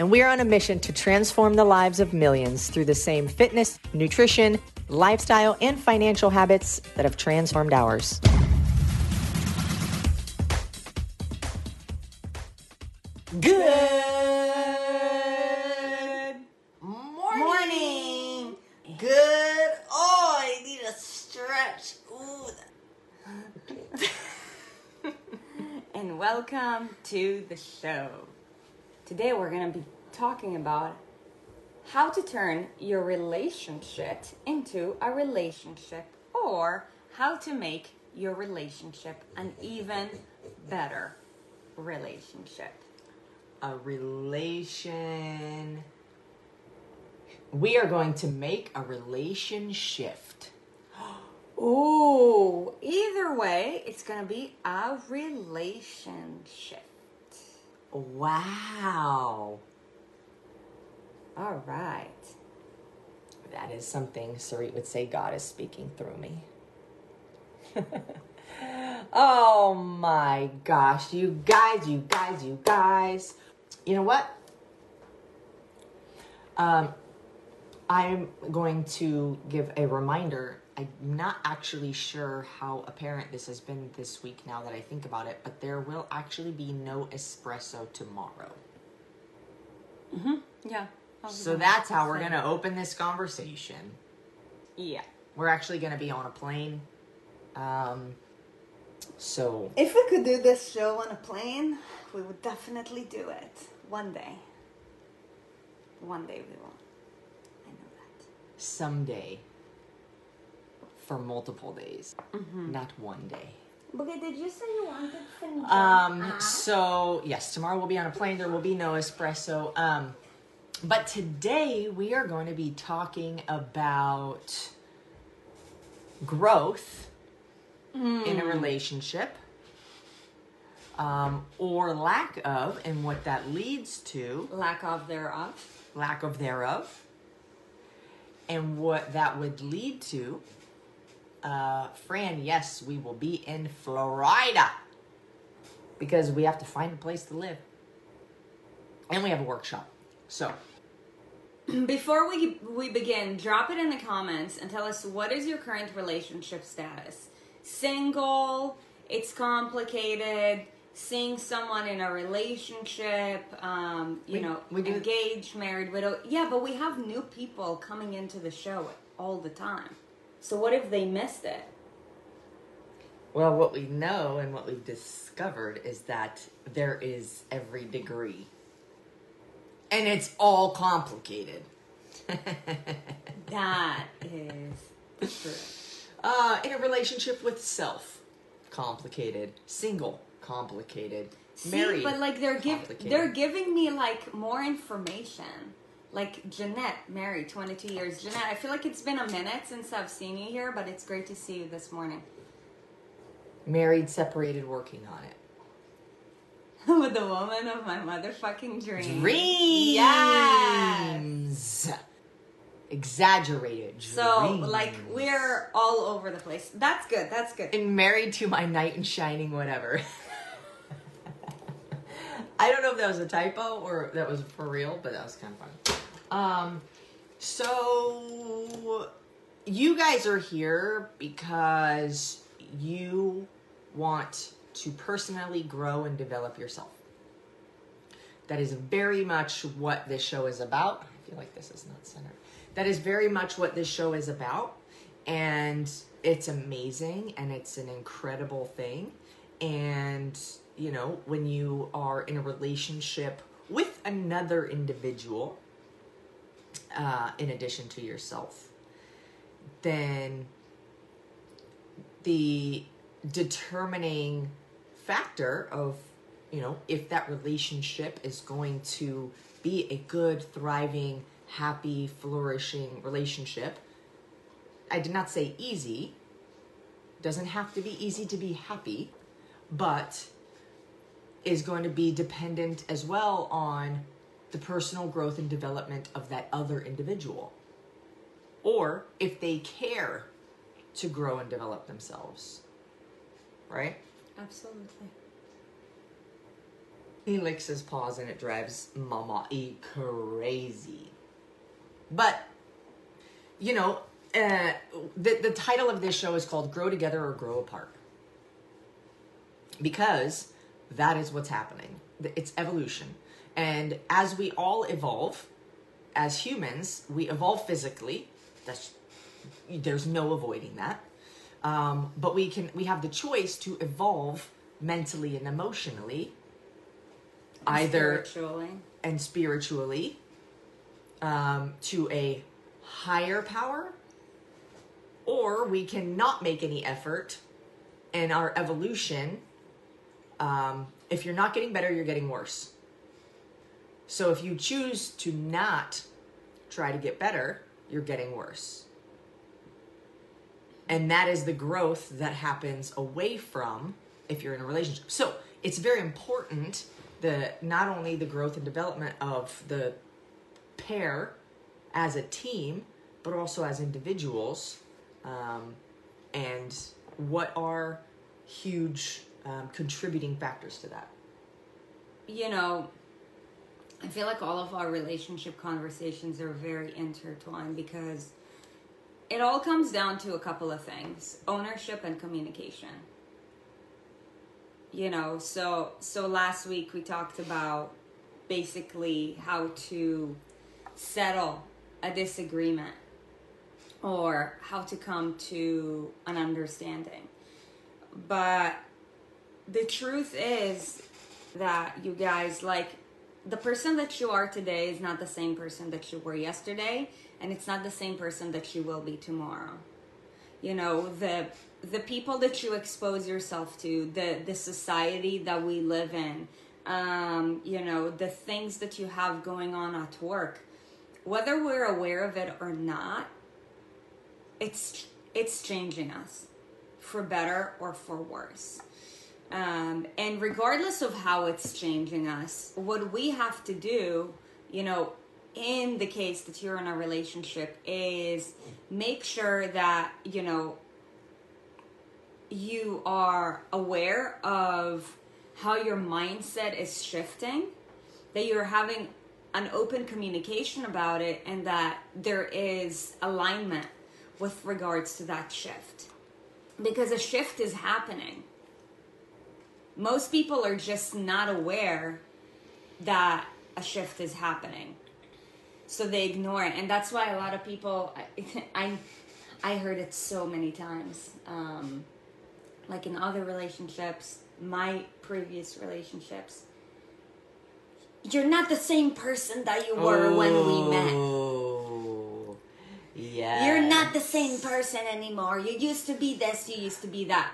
And we are on a mission to transform the lives of millions through the same fitness, nutrition, lifestyle, and financial habits that have transformed ours. Good morning. Good. Oh, I need a stretch. Ooh. and welcome to the show. Today we're going to be talking about how to turn your relationship into a relationship or how to make your relationship an even better relationship. A relation. We are going to make a relation shift. Ooh, either way, it's going to be a relationship. Wow. All right. That is something Sarit would say God is speaking through me. oh my gosh, you guys, you guys, you guys. You know what? Um, I'm going to give a reminder. I'm not actually sure how apparent this has been this week now that I think about it, but there will actually be no espresso tomorrow. Mm-hmm. Yeah. So that's how we're going to open this conversation. Yeah. We're actually going to be on a plane. Um, so If we could do this show on a plane, we would definitely do it. One day. One day we will. I know that. someday, for multiple days, not one day. Okay, did you say you wanted Um, so yes, tomorrow we'll be on a plane. There will be no espresso. Um, but today we are going to be talking about growth in a relationship, um, or lack of, and what that leads to, Lack of thereof. lack of thereof, and what that would lead to. Uh, Fran, yes, we will be in Florida because we have to find a place to live, and we have a workshop. So, Before we we begin, drop it in the comments and tell us what is your current relationship status. Single, it's complicated. Seeing someone in a relationship, um, you We- know, we engaged, married, widow. Yeah, but we have new people coming into the show all the time. So what if they missed it? well, what we know and what we've discovered is that there is every degree, and it's all complicated. That is true. Uh, in a relationship with self, complicated. Single, complicated. See, Married, but like they're complicated. they're giving me like more information. Like Jeanette, married, twenty two years. Jeanette, I feel like it's been a minute since I've seen you here, but it's great to see you this morning married, separated, working on it. with the woman of my motherfucking dreams. Dreams. Yes. Exaggerated. Dreams. So like we're all over the place. That's good. That's good. and married to my knight in shining whatever. I don't know if that was a typo or that was for real, but that was kind of fun. Um, so you guys are here because you want to personally grow and develop yourself. That is very much what this show is about. I feel like this is not centered. That is very much what this show is about. And it's amazing and it's an incredible thing. And, you know, when you are in a relationship with another individual, uh, in addition to yourself, then the determining factor of you know if that relationship is going to be a good thriving happy flourishing relationship i did not say easy. Doesn't have to be easy to be happy, but is going to be dependent as well on the personal growth and development of that other individual. Or if they care to grow and develop themselves. Right? Absolutely. He licks his paws and it drives Mama E crazy. But, you know, uh, the, the title of this show is called Grow Together or Grow Apart. Because that is what's happening. It's evolution. And as we all evolve, as humans, we evolve physically. That's there's no avoiding that. Um, but we can we have the choice to evolve mentally and emotionally, either Spiritually. and spiritually um, to a higher power, or we can not make any effort in our evolution. Um, if you're not getting better, you're getting worse. So if you choose to not try to get better, you're getting worse. And that is the growth that happens away from if you're in a relationship. So it's very important the not only the growth and development of the pair as a team, but also as individuals, um, and what are huge um, contributing factors to that. You know, I feel like all of our relationship conversations are very intertwined because it all comes down to a couple of things ownership and communication. You know so so last week we talked about basically how to settle a disagreement or how to come to an understanding. But the truth is that you guys like the person that you are today is not the same person that you were yesterday and it's not the same person that you will be tomorrow. You know the the people that you expose yourself to the the society that we live in um you know the things that you have going on at work whether we're aware of it or not it's it's changing us for better or for worse um, and regardless of how it's changing us what we have to do you know in the case that you're in a relationship is make sure that you know you are aware of how your mindset is shifting that you're having an open communication about it and that there is alignment with regards to that shift. Because a shift is happening most people are just not aware that a shift is happening. So they ignore it. And that's why a lot of people i i, I heard it so many times. Um, like in other relationships my previous relationships you're not the same person that you were when we met. Oh, yeah. you're not the same person anymore. You used to be this you used to be that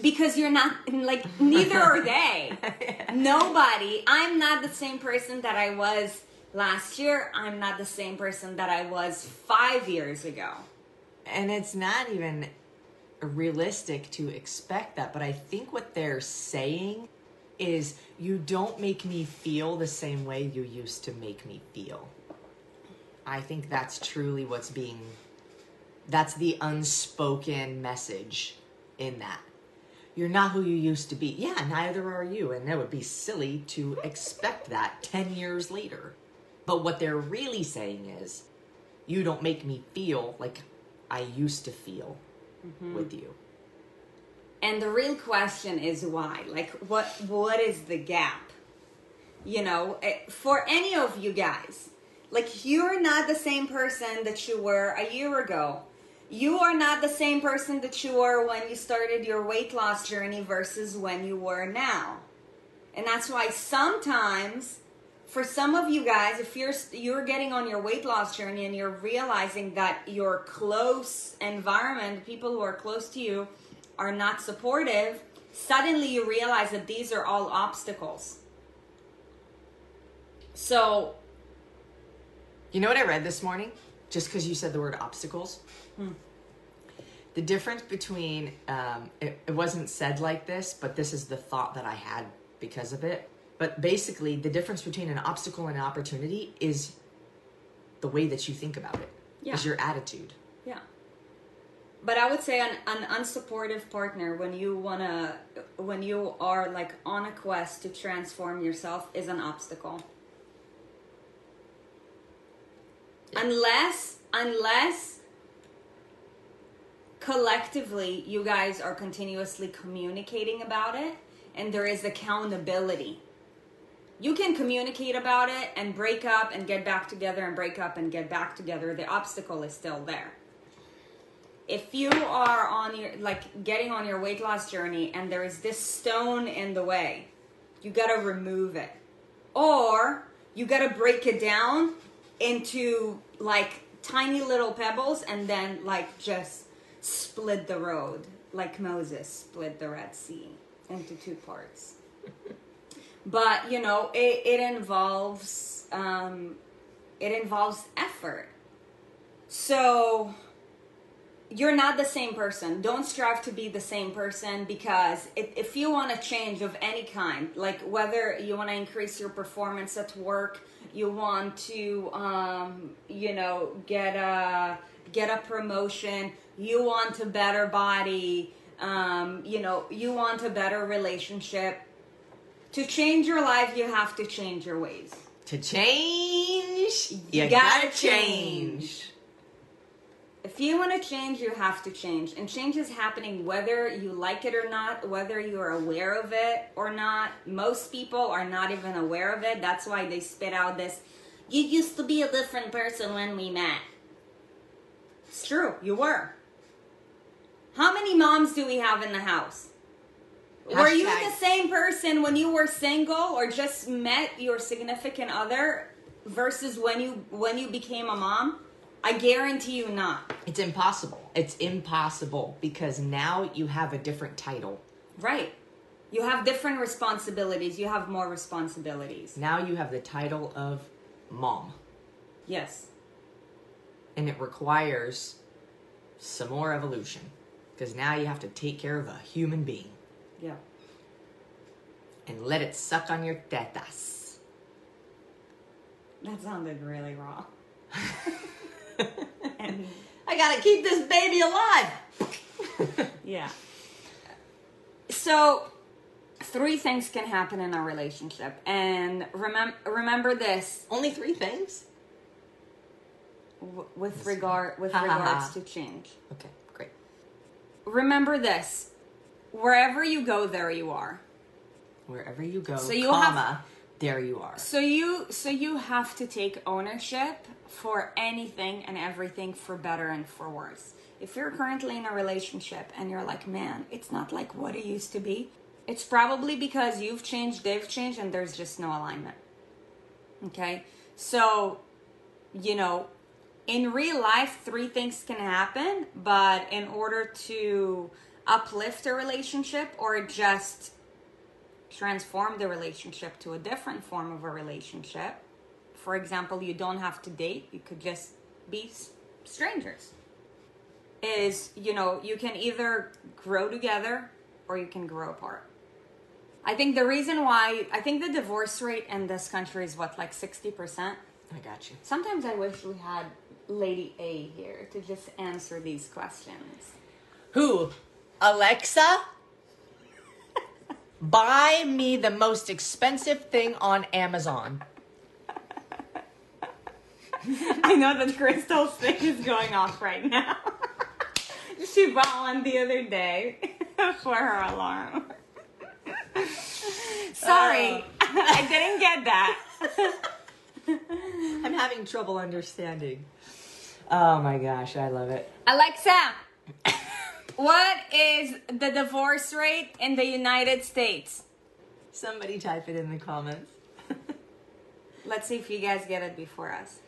because you're not like neither are they. Nobody i'm not the same person that i was last year. I'm not the same person that i was five years ago. And it's not even realistic to expect that but i think what they're saying is you don't make me feel the same way you used to make me feel. I think that's truly what's being that's the unspoken message in that you're not who you used to be. Yeah neither are you. And that would be silly to expect that 10 years later. But what they're really saying is you don't make me feel like i used to feel with you. And the real question is why? Like what what is the gap? You know eh, for any of you guys like you're not the same person that you were a year ago you are not the same person that you were when you started your weight loss journey versus when you were now and that's why sometimes for some of you guys if you're you're getting on your weight loss journey and you're realizing that your close environment people who are close to you are not supportive suddenly you realize that these are all obstacles so You know what I read this morning? Just because you said the word obstacles? The difference between um, it, it wasn't said like this, but this is the thought that I had because of it. But basically, the difference between an obstacle and an opportunity is the way that you think about it. Yeah. Is your attitude. Yeah. But I would say an, an unsupportive partner when you wanna when you are like on a quest to transform yourself is an obstacle. Unless unless collectively you guys are continuously communicating about it and there is accountability. You can communicate about it and break up and get back together and break up and get back together. The obstacle is still there. If you are on your like getting on your weight loss journey and there is this stone in the way, you got to remove it. Or you got to break it down into like tiny little pebbles and then like just split the road like Moses split the Red Sea into two parts. but you know, it, it involves um, it involves effort. So you're not the same person. Don't strive to be the same person because if, if you want to change of any kind, like whether you want to increase your performance at work, you want to, um, you know, get a get a promotion, you want a better body, um, you know, you want a better relationship. To change your life, you have to change your ways. To change, you, gotta gotta, change. change. If you want to change, you have to change. And change is happening whether you like it or not, whether you are aware of it or not. Most people are not even aware of it. That's why they spit out this, you used to be a different person when we met. It's true, you were. How many moms do we have in the house? Were you the same person when you were single or just met your significant other versus when you when you became a mom? I guarantee you not. It's impossible. It's impossible because now you have a different title. Right. You have different responsibilities. You have more responsibilities. Now you have the title of mom, Yes. and it requires some more evolution because now you have to take care of a human being Yeah. and let it suck on your tetas. That sounded really wrong. and I gotta keep this baby alive. yeah. So, three things can happen in a relationship, and remember remember this Only three things. w- with regard with regards to change. Okay. Remember this: wherever you go, there you are. Wherever you go, So you comma, there you are. So you so you have to take ownership for anything and everything for better and for worse. If you're currently in a relationship and you're like, "Man, it's not like what it used to be." It's probably because you've changed, they've changed and there's just no alignment. Okay? So, you know, in real life, three things can happen, but in order to uplift a relationship or just transform the relationship to a different form of a relationship. For example, you don't have to date, you could just be strangers. Is, you know, you can either grow together or you can grow apart. I think the reason why, I think the divorce rate in this country is what, like 60%? I got you. Sometimes I wish we had Lady A here to just answer these questions. Who? Alexa? Buy me the most expensive thing on Amazon. I know that Crystal's thing is going off right now. she bought one the other day for her alarm. Sorry, uh. I didn't get that. I'm having trouble understanding. Oh my gosh, I love it. Alexa, what is the divorce rate in the United States? Somebody type it in the comments. Let's see if you guys get it before us.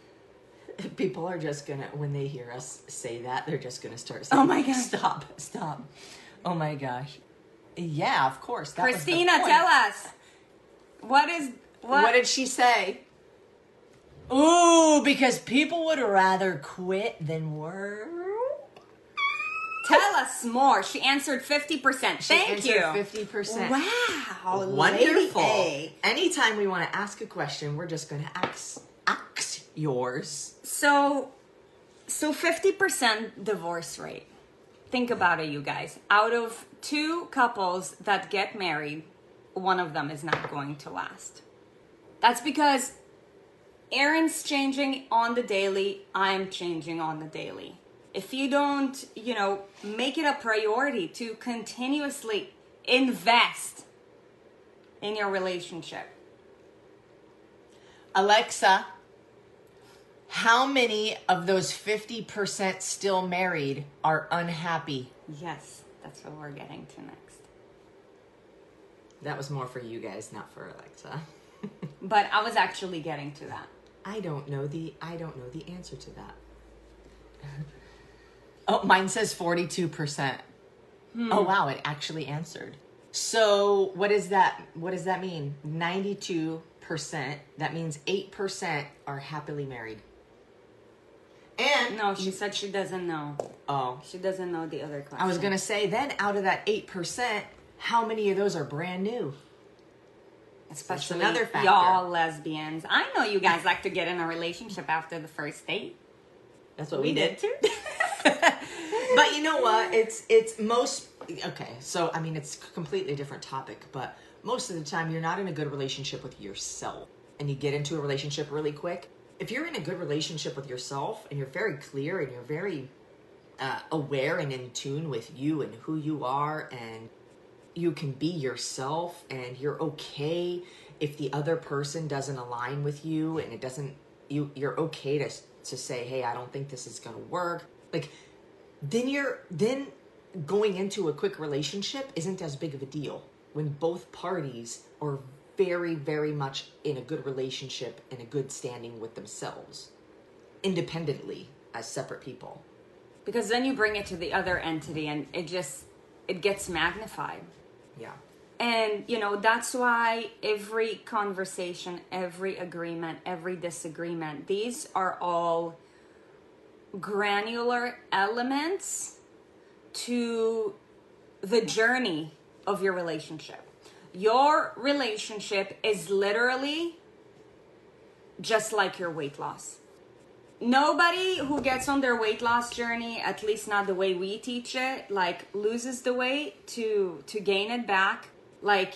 People are just gonna, when they hear us say that, they're just gonna start oh saying, Oh my gosh. Stop, stop. Oh my gosh. Yeah, of course. That was the Christina, tell us. What is what? What did she say? Ooh, because people would rather quit than work. Tell us more. She answered 50%. She Thank answered you. 50%. Wow, Wonderful. Lady A. Anytime we want to ask a question, we're just going to ask, ask yours. So, so 50% divorce rate. Think about it, you guys. Out of two couples that get married, one of them is not going to last. That's because Aaron's changing on the daily, I'm changing on the daily. If you don't, you know, make it a priority to continuously invest in your relationship, Alexa, how many of those 50% still married are unhappy? yes, that's what we're getting to next. That was more for you guys, not for Alexa. But I was actually getting to that. I don't know the I don't know the answer to that. oh, mine says 42%. Hmm. Oh wow, it actually answered. So, what is that what does that mean? 92%. That means 8% are happily married. And No, she said she doesn't know. oh, She doesn't know the other question. I was going to say then out of that 8%, how many of those are brand new? Especially another factor. y'all lesbians. I know you guys like to get in a relationship after the first date. That's what We did too. but you know what it's it's most okay so i mean it's a completely different topic but most of the time you're not in a good relationship with yourself and you get into a relationship really quick if you're in a good relationship with yourself and you're very clear and you're very uh, aware and in tune with you and who you are and you can be yourself and you're okay if the other person doesn't align with you and it doesn't you you're okay to to say hey i don't think this is to work like then you're then going into a quick relationship isn't as big of a deal when both parties are very very much in a good relationship and a good standing with themselves independently as separate people because then you bring it to the other entity and it just it gets magnified. Yeah And you know, that's why every conversation, every agreement, every disagreement, these are all granular elements to the journey of your relationship. Your relationship is literally just like your weight loss. Nobody who gets on their weight loss journey, at least not the way we teach it, like loses the weight to to gain it back. Like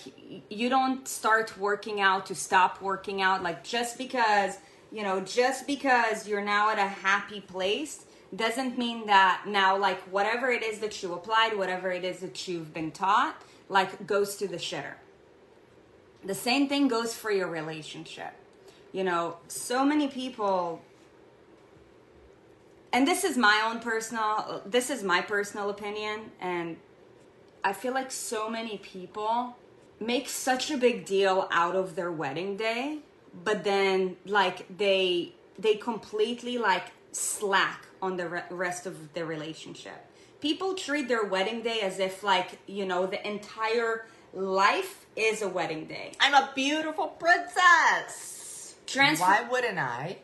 you don't start working out to stop working out. Like just because you know, just because you're now at a happy place doesn't mean that now like whatever it is that you applied, whatever it is that you've been taught, like goes to the shitter. The same thing goes for your relationship. You know, so many people and this is my own personal this is my personal opinion and I feel like so many people make such a big deal out of their wedding day, but then like they they completely like slack on the re- rest of the relationship. People treat their wedding day as if like, you know, the entire life is a wedding day. i'm a beautiful princess Transfer- why wouldn't i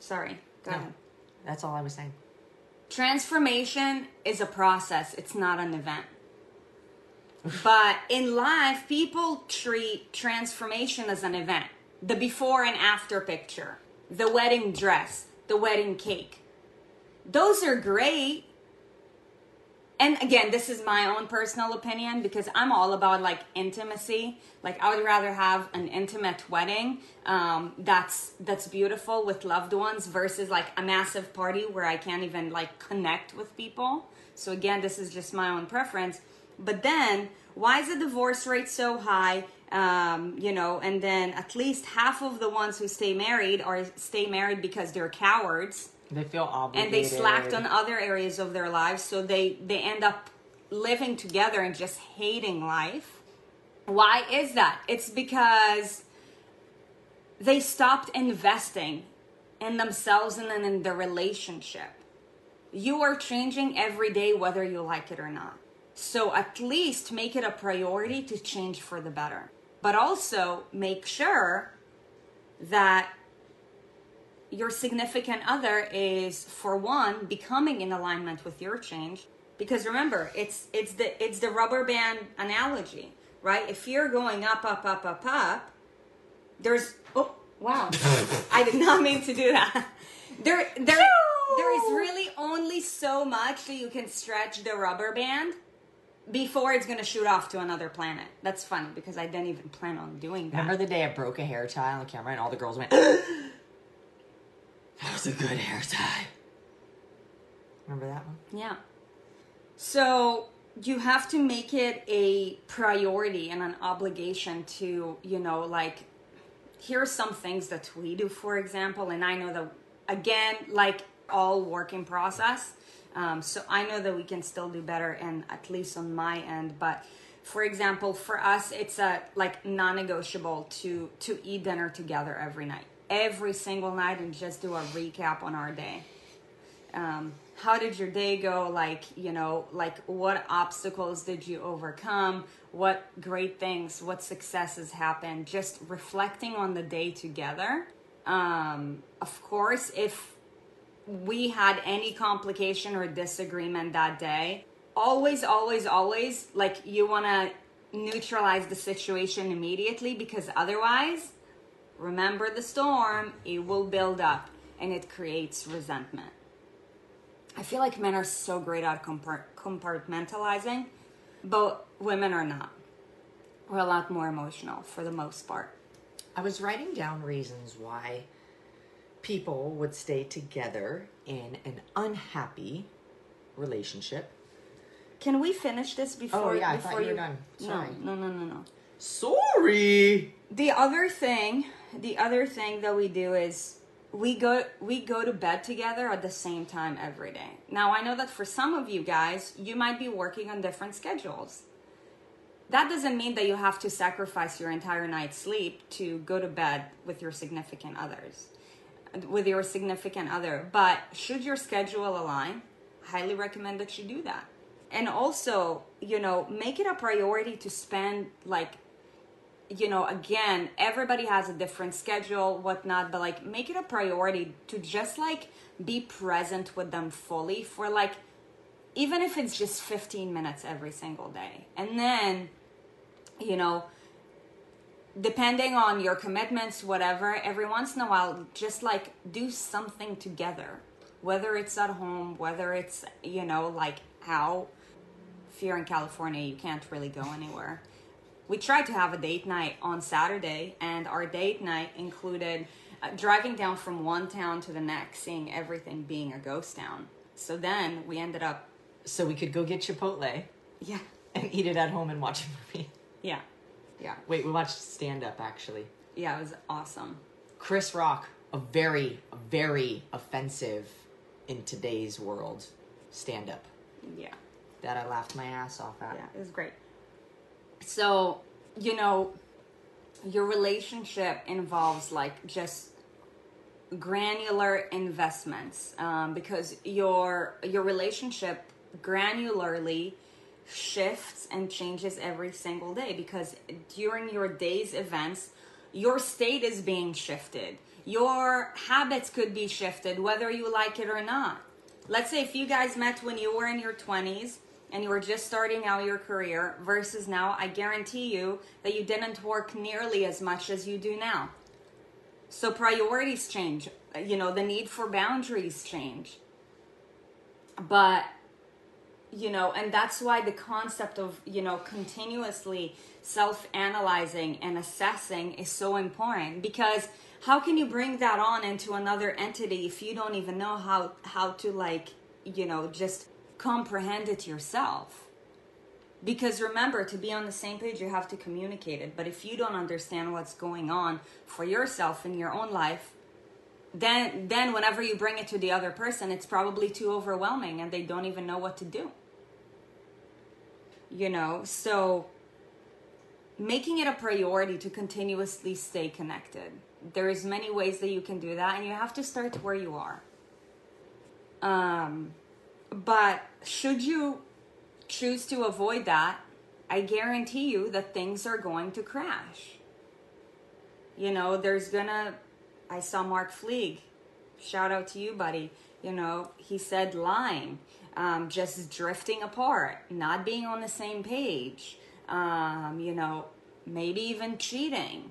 Sorry. Go No. ahead. that's all i was saying Transformation is a process, it's not an event. but in life, people treat transformation as an event. The before and after picture, the wedding dress, the wedding cake. Those are great. And again, this is my own personal opinion because I'm all about like intimacy. Like I would rather have an intimate wedding um, that's that's beautiful with loved ones versus like a massive party where I can't even like connect with people. So again, this is just my own preference. But then, why is the divorce rate so high? Um, you know, and then at least half of the ones who stay married are stay married because they're cowards they feel obligated. and they slacked on other areas of their lives so they they end up living together and just hating life. Why is that? It's because they stopped investing in themselves and then in the relationship. You are changing every day whether you like it or not. So at least make it a priority to change for the better. But also make sure that your significant other is for one becoming in alignment with your change because remember it's it's the it's the rubber band analogy right if you're going up up up up up there's oh wow i did not mean to do that there there there is really only so much that you can stretch the rubber band before it's gonna shoot off to another planet. That's funny because I didn't even plan on doing that. Remember the day I broke a hair tie on the camera and all the girls went, was a good hair tie. Remember that one? Yeah. So you have to make it a priority and an obligation to, you know, like, here's some things that we do, for example, and I know that, again, like all work in process. Um, so I know that we can still do better, and at least on my end. But for example, for us, it's a like non-negotiable to to eat dinner together every night, every single night, and just do a recap on our day. Um, how did your day go? Like you know, like what obstacles did you overcome? What great things, what successes happened? Just reflecting on the day together. Um, of course, if we had any complication or disagreement that day, always, always, always, like you want to neutralize the situation immediately because otherwise, remember the storm, it will build up and it creates resentment. I feel like men are so great at compartmentalizing, but women are not. We're a lot more emotional for the most part. I was writing down reasons why people would stay together in an unhappy relationship. Can we finish this oh, before? Oh, yeah, I before thought you were done. Sorry. No, no, no, no, no. Sorry. the other thing the other thing that we do is we go we go to bed together at the same time every day. Now i know that for some of you guys you might be working on different schedules. That doesn't mean that you have to sacrifice your entire night's sleep to go to bed with your significant others with your significant other. But should your schedule align highly recommend that you do that. And also you know make it a priority to spend like you know, again, everybody has a different schedule, whatnot, but like make it a priority to just like be present with them fully for like, even if it's just 15 minutes every single day. And then, you know, depending on your commitments, whatever, every once in a while, just like do something together, whether it's at home, whether it's, you know, like how if you're in California, you can't really go anywhere we tried to have a date night on Saturday, and our date night included uh, driving down from one town to the next, seeing everything being a ghost town. So then we ended up, So we could go get Chipotle yeah, and eat it at home and watch a movie. yeah, yeah, Wait, we watched stand up actually. yeah. It was awesome. Chris Rock, a very, very offensive in today's world stand up Yeah, that I laughed my ass off at. yeah, it was great. So you know, your relationship involves like just granular investments um, because your your relationship granularly shifts and changes every single day because during your day's events your state is being shifted. Your habits could be shifted whether you like it or not. Let's say if you guys met when you were in your 20s and you were just starting out your career versus now i guarantee you that you didn't work nearly as much as you do now so priorities change. You know, the need for boundaries change. But, you know, and that's why the concept of, you know, continuously self analyzing and assessing is so important because how can you bring that on into another entity if you don't even know how how to like you know just comprehend it yourself. Because remember to be on the same page you have to communicate it. But if you don't understand what's going on for yourself in your own life then then whenever you bring it to the other person it's probably too overwhelming and they don't even know what to do. You know so making it a priority to continuously stay connected. There's many ways that you can do that and you have to start where you are. Um but should you choose to avoid that, I guarantee you that things are going to crash. You know, there's gonna, I saw Mark Fleeg shout out to you, buddy. You know, he said lying, um, just drifting apart, not being on the same page. Um, you know, maybe even cheating.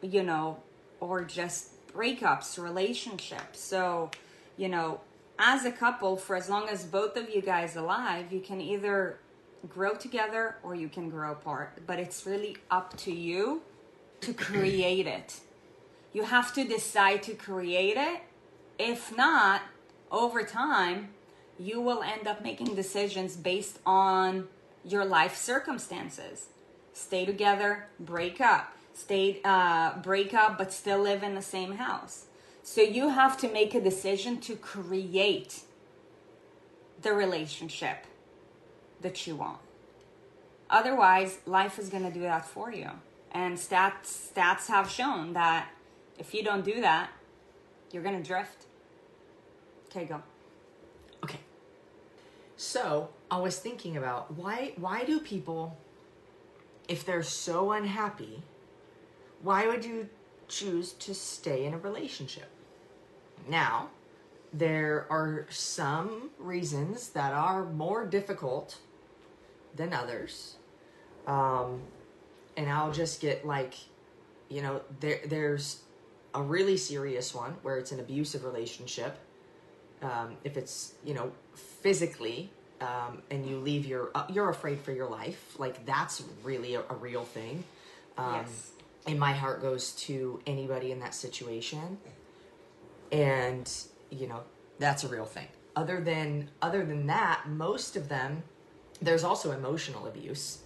You know, or just breakups, relationships. So, you know, as a couple, for as long as both of you guys alive, you can either grow together or you can grow apart. But it's really up to you to create it. You have to decide to create it. If not, over time, you will end up making decisions based on your life circumstances. Stay together, break up. Stay, uh, break up, but still live in the same house. So you have to make a decision to create the relationship that you want. Otherwise, life is going to do that for you. And stats stats have shown that if you don't do that, you're going to drift. Okay, go. Okay. So I was thinking about why why do people, if they're so unhappy, why would you choose to stay in a relationship? Now, there are some reasons that are more difficult than others. Um, and I'll just get like, you know, there there's a really serious one where it's an abusive relationship. Um, if it's you know physically um, and you leave your uh, you're afraid for your life like that's really a, a real thing um, Yes. and my heart goes to anybody in that situation and you know that's a real thing. Other than other than that most of them there's also emotional abuse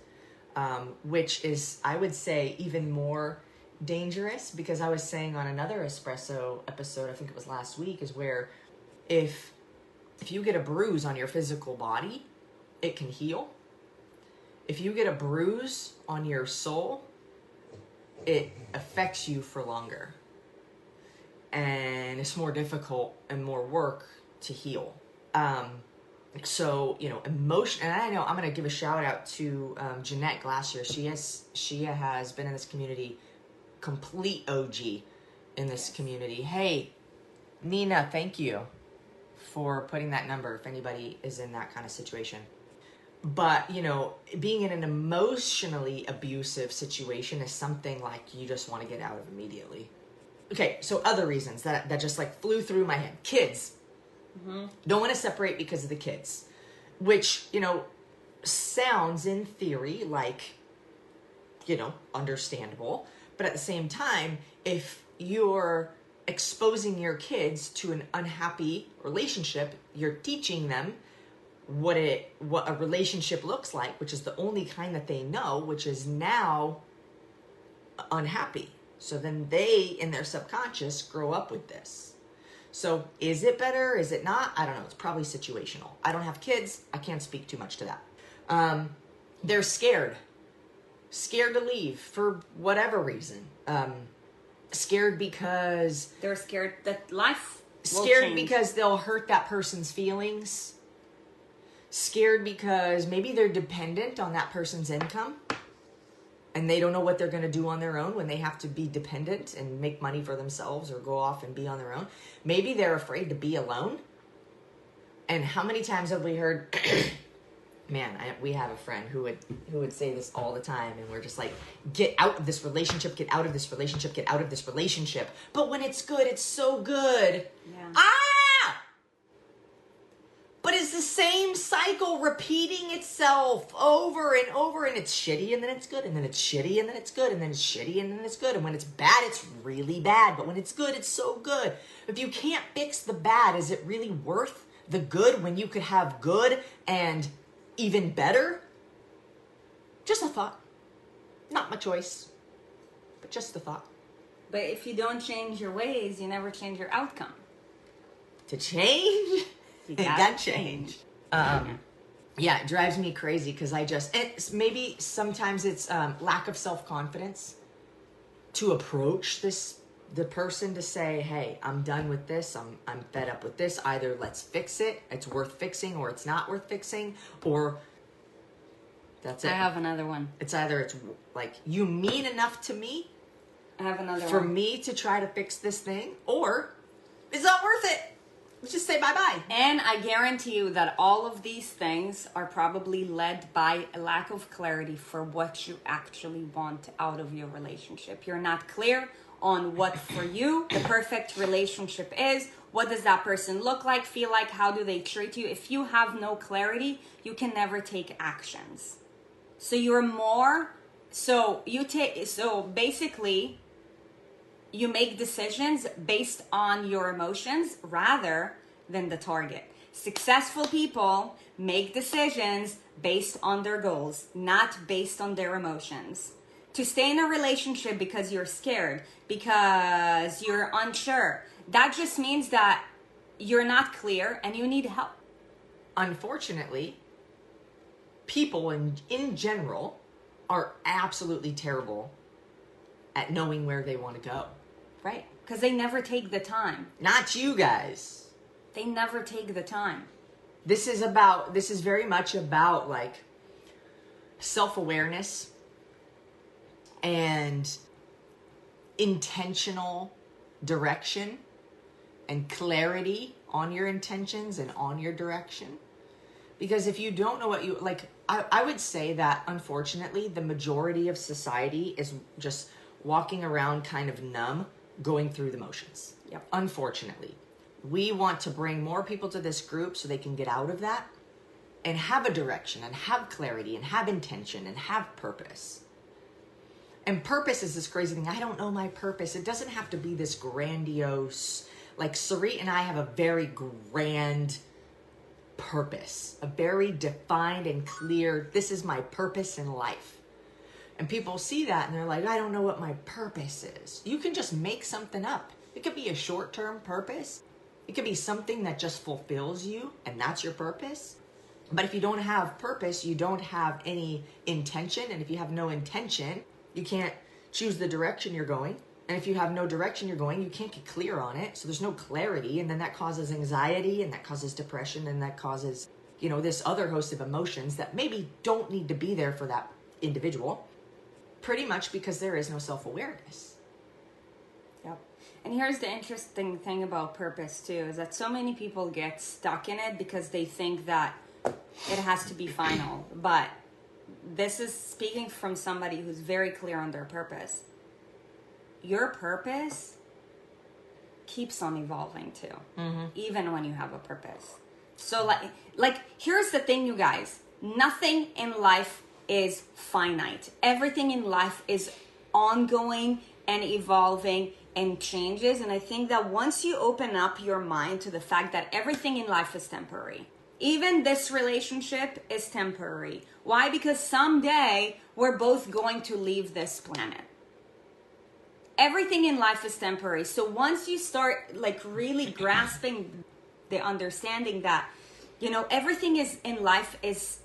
um, which is i would say even more dangerous because i was saying on another espresso episode i think it was last week is where if if you get a bruise on your physical body it can heal. If you get a bruise on your soul it affects you for longer and it's more difficult and more work to heal. Um, so you know, emotion. And I know I'm to give a shout out to um, Jeanette Glacier. She has she has been in this community, complete OG in this community. Hey, Nina, thank you for putting that number. If anybody is in that kind of situation. But you know, being in an emotionally abusive situation is something like you just want to get out of immediately okay so other reasons that that just like flew through my head. Kids. Mm-hmm. Don't want to separate because of the kids. Which you know sounds in theory like you know understandable. But at the same time if you're exposing your kids to an unhappy relationship you're teaching them what it what a relationship looks like which is the only kind that they know which is now unhappy. So then they, in their subconscious, grow up with this. So is it better? Is it not? I don't know. It's probably situational. I don't have kids. I can't speak too much to that. Um, they're scared, scared to leave for whatever reason. Um, scared because They're scared that life scared because they'll hurt that person's feelings. Scared because maybe they're dependent on that person's income and they don't know what they're going to do on their own when they have to be dependent and make money for themselves or go off and be on their own. Maybe they're afraid to be alone. And how many times have we heard man, I, we have a friend who would who would say this all the time and we're just like get out of this relationship, get out of this relationship, get out of this relationship. But when it's good, it's so good. Yeah. Ah! The same cycle repeating itself over and over, and it's shitty, and then it's good, and then it's shitty, and then it's good, and then it's shitty, and then it's good. And when it's bad, it's really bad. But when it's good, it's so good. If you can't fix the bad, is it really worth the good when you could have good and even better? Just a thought. Not my choice, but just a thought. But if you don't change your ways, you never change your outcome. To change, it gotta changed. Um, yeah, it drives me crazy because I just it's maybe sometimes it's um, lack of self confidence to approach this the person to say, "Hey, I'm done with this. I'm I'm fed up with this. Either let's fix it. It's worth fixing, or it's not worth fixing, or that's it. I have another one. it's either it's like you mean enough to me I have another for one. me to try to fix this thing, or it's not worth it. Let's just say bye bye. And I guarantee you that all of these things are probably led by a lack of clarity for what you actually want out of your relationship. You're not clear on what for you the perfect relationship is. What does that person look like, feel like? How do they treat you? If you have no clarity, you can never take actions. So you're more so you take so basically you make decisions based on your emotions rather than the target. Successful people make decisions based on their goals, not based on their emotions. To stay in a relationship because you're scared, because you're unsure, that just means that you're not clear and you need help. Unfortunately, people in in general are absolutely terrible at knowing where they want to go. Right? Because they never take the time. Not you guys. They never take the time. This is about this is very much about like self-awareness and intentional direction and clarity on your intentions and on your direction. Because if you don't know what you like, I, I would say that unfortunately, the majority of society is just walking around kind of numb, going through the motions. Yep. Unfortunately, we want to bring more people to this group so they can get out of that and have a direction and have clarity and have intention and have purpose. And purpose is this crazy thing. I don't know my purpose. It doesn't have to be this grandiose. Like Sarit and I have a very grand purpose, a very defined and clear, this is my purpose in life. And people see that and they're like, I don't know what my purpose is. You can just make something up. It could be a short term purpose, it could be something that just fulfills you, and that's your purpose. But if you don't have purpose, you don't have any intention. And if you have no intention, you can't choose the direction you're going. And if you have no direction you're going, you can't get clear on it. So there's no clarity. And then that causes anxiety and that causes depression and that causes, you know, this other host of emotions that maybe don't need to be there for that individual. Pretty much because there is no self awareness. Yep. And here's the interesting thing about purpose too is that so many people get stuck in it because they think that it has to be final. But this is speaking from somebody who's very clear on their purpose. Your purpose keeps on evolving too, mm-hmm. even when you have a purpose. So like like here's the thing you guys, nothing in life is finite. Everything in life is ongoing and evolving and changes and I think that once you open up your mind to the fact that everything in life is temporary. Even this relationship is temporary. Why? Because someday we're both going to leave this planet everything in life is temporary. So once you start like really grasping the understanding that you know everything is in life is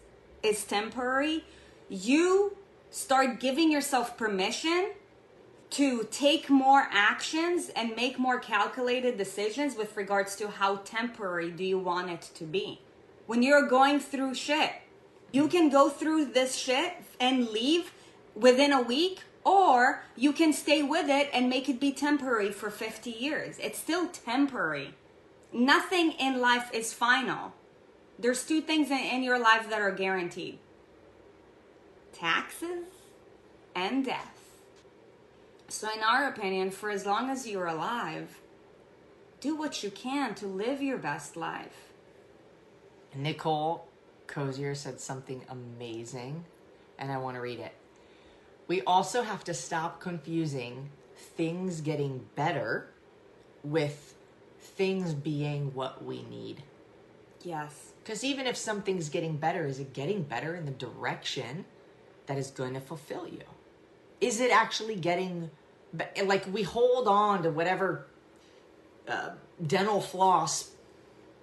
is temporary, you start giving yourself permission to take more actions and make more calculated decisions with regards to how temporary do you want it to be. When you're going through shit, you can go through this shit and leave within a week or you can stay with it and make it be temporary for 50 years. It's still temporary. Nothing in life is final. There's two things in, your life that are guaranteed taxes and death. So, in our opinion, for as long as you're alive, do what you can to live your best life. Nicole Cozier said something amazing, and I want to read it. We also have to stop confusing things getting better with things being what we need. Yes. Because even if something's getting better, is it getting better in the direction that is going to fulfill you? Is it actually getting like we hold on to whatever uh, dental floss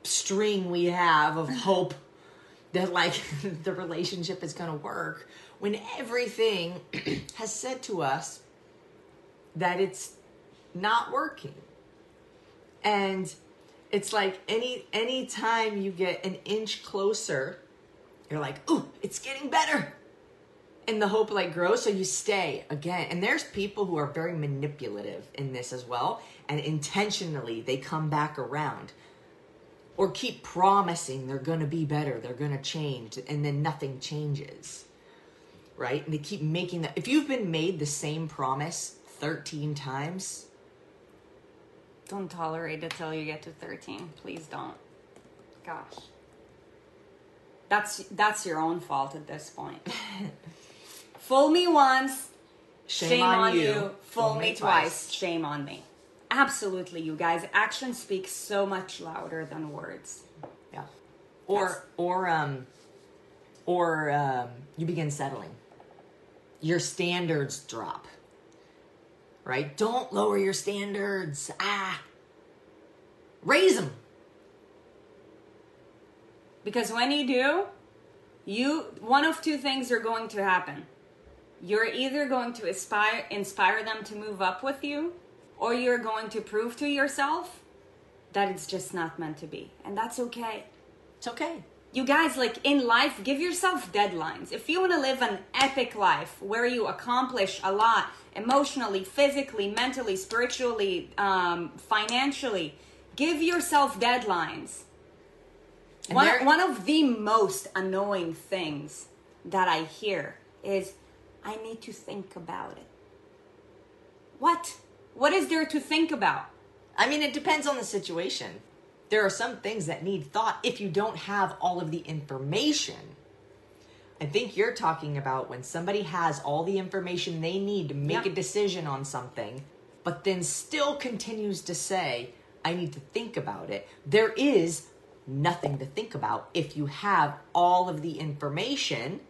string we have of hope that like the relationship is going to work when everything has said to us that it's not working. And it's like any any time you get an inch closer you're like ooh it's getting better in the hope like grows so you stay again and there's people who are very manipulative in this as well and intentionally they come back around or keep promising they're going to be better they're going to change and then nothing changes right and they keep making that if you've been made the same promise 13 times Don't tolerate it till you get to 13. Please don't. Gosh. That's that's your own fault at this point. Fool me once, shame, on, you. Fool me twice, shame on me. Absolutely, you guys. Action speaks so much louder than words. yeah or That's- or um or um you begin settling your standards drop right don't lower your standards ah raise them Because when you do, you one of two things are going to happen. You're either going to inspire inspire them to move up with you, or you're going to prove to yourself that it's just not meant to be. And that's okay. it's okay You guys, like in life, give yourself deadlines. If you want to live an epic life where you accomplish a lot emotionally, physically, mentally, spiritually, um, financially, give yourself deadlines. One, one of the most annoying things that I hear is, I need to think about it. What? What is there to think about? I mean, it depends on the situation. There are some things that need thought if you don't have all of the information. I think you're talking about when somebody has all the information they need to make Yeah. a decision on something, but then still continues to say, I need to think about it. There is nothing to think about if you have all of the information.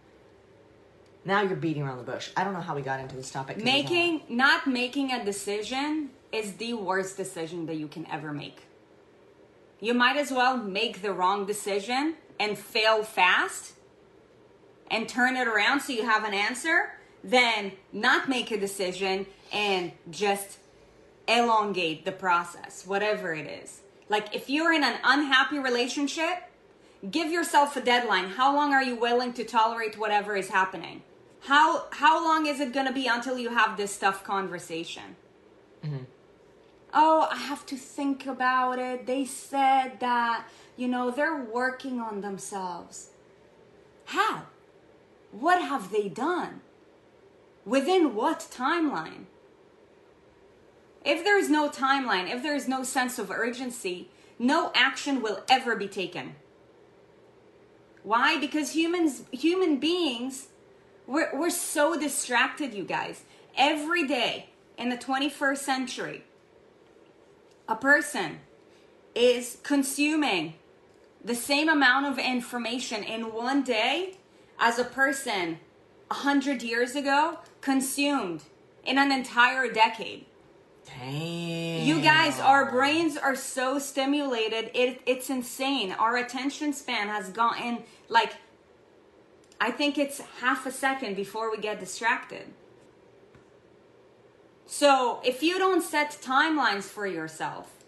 Now you're beating around the bush. I don't know how we got into this topic. Making, not making a decision is the worst decision that you can ever make. You might as well make the wrong decision and fail fast and turn it around so you have an answer than not make a decision and just elongate the process, whatever it is. Like if you're in an unhappy relationship, give yourself a deadline. How long are you willing to tolerate whatever is happening? How how long is it going to be until you have this tough conversation? Mm-hmm. Oh, I have to think about it. They said that, you know, they're working on themselves. How? What have they done? Within what timeline? If there is no timeline, if there is no sense of urgency, no action will ever be taken. Why? Because humans, human beings, we're, we're so distracted, you guys. Every day in the 21st century, a person is consuming the same amount of information in one day as a person a hundred years ago consumed in an entire decade. Dang. You guys, our brains are so stimulated. It, it's insane. Our attention span has gotten like, I think it's half a second before we get distracted. So if you don't set timelines for yourself,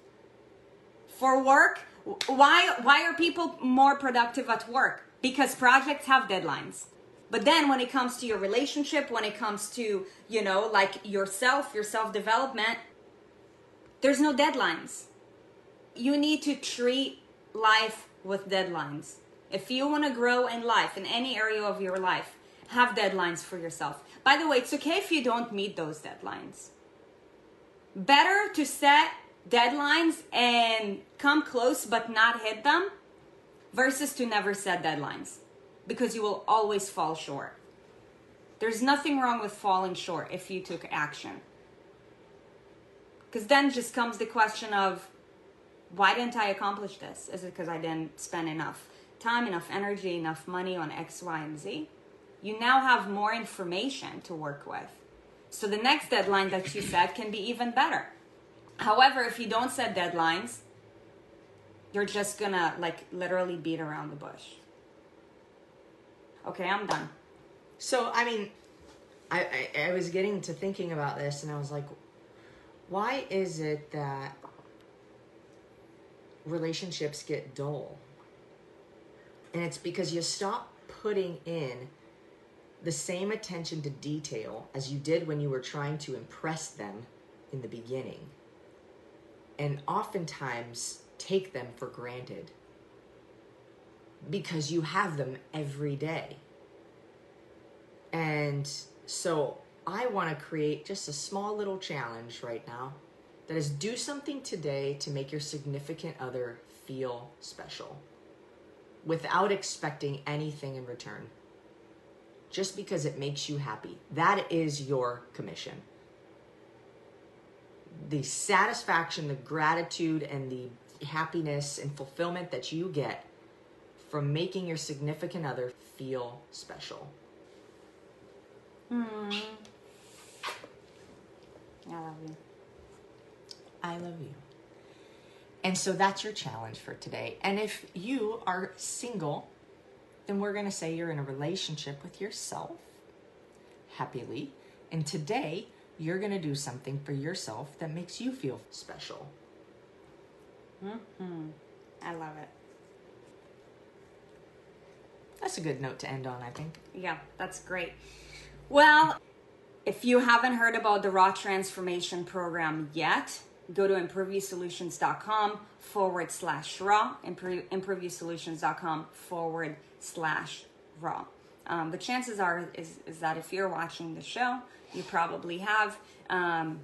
for work, why why are people more productive at work? Because projects have deadlines. But then when it comes to your relationship, when it comes to, you know, like yourself, your self-development, there's no deadlines. You need to treat life with deadlines. If you want to grow in life, in any area of your life, have deadlines for yourself. By the way, it's okay if you don't meet those deadlines. Better to set deadlines and come close but not hit them versus to never set deadlines because you will always fall short. There's nothing wrong with falling short if you took action. Because then just comes the question of why didn't I accomplish this? Is it because I didn't spend enough time, enough energy, enough money on X, Y, and Z? You now have more information to work with. So the next deadline that you set can be even better. However, if you don't set deadlines, you're just gonna like literally beat around the bush. Okay, I'm done. So I mean, I, I I was getting to thinking about this, and I was like, why is it that relationships get dull? And it's because you stop putting in the same attention to detail as you did when you were trying to impress them in the beginning. And oftentimes take them for granted because you have them every day. And so I want to create just a small little challenge right now that is do something today to make your significant other feel special without expecting anything in return. Just because it makes you happy. That is your commission. The satisfaction, the gratitude, and the happiness and fulfillment that you get from making your significant other feel special. Mm. I love you. I love you. And so that's your challenge for today. And if you are single, then we're going to say you're in a relationship with yourself happily. And today, you're going to do something for yourself that makes you feel special. Mm-hmm. I love it. That's a good note to end on, I think. Yeah, that's great. Well, if you haven't heard about the Raw Transformation Program yet, go to improveyousolutions.com forward slash raw, improveyousolutions.com forward slash raw. Um, the chances are is, is that if you're watching the show, you probably have. Um,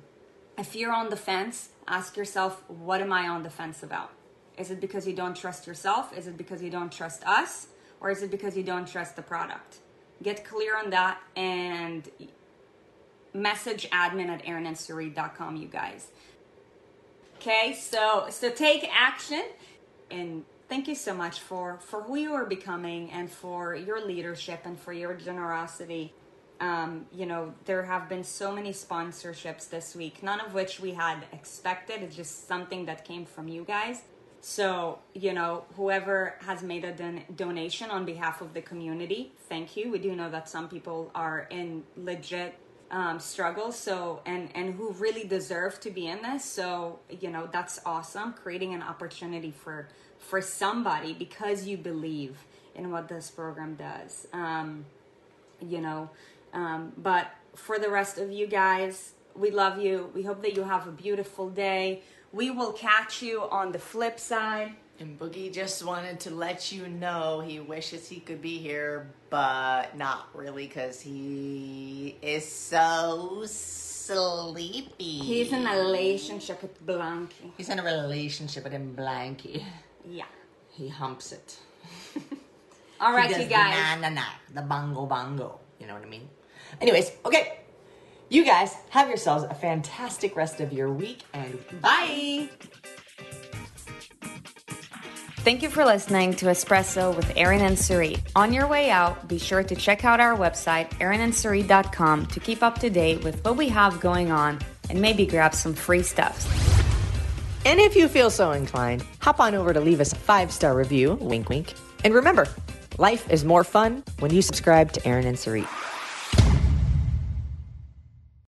if you're on the fence, ask yourself, what am I on the fence about? Is it because you don't trust yourself? Is it because you don't trust us? Or is it because you don't trust the product? Get clear on that and message admin at aaronandsarit.com, you guys. Okay, so so take action and thank you so much for for who you are becoming and for your leadership and for your generosity. Um, you know, there have been so many sponsorships this week, none of which we had expected. It's just something that came from you guys. So, you know, whoever has made a don- donation on behalf of the community, thank you. We do know that some people are in legit um, struggles so and and who really deserve to be in this. So you know that's awesome creating an opportunity for for somebody because you believe in what this program does. Um, you know um, but for the rest of you guys we love you. We hope that you have a beautiful day. We will catch you on the flip side and Boogie just wanted to let you know he wishes he could be here, but not really because he is so sleepy. He's in a relationship with Blanky. He's in a relationship with him, Blanky. Yeah. He humps it. All right, you guys. The na na na, the bongo bongo. You know what I mean? Anyways, okay. You guys have yourselves a fantastic rest of your week and bye. Thank you for listening to Espresso with Aaron and Sarit. On your way out, be sure to check out our website, aaronandsarit.com, to keep up to date with what we have going on and maybe grab some free stuff. And if you feel so inclined, hop on over to leave us a five star review, wink wink. And remember, life is more fun when you subscribe to Aaron and Sarit.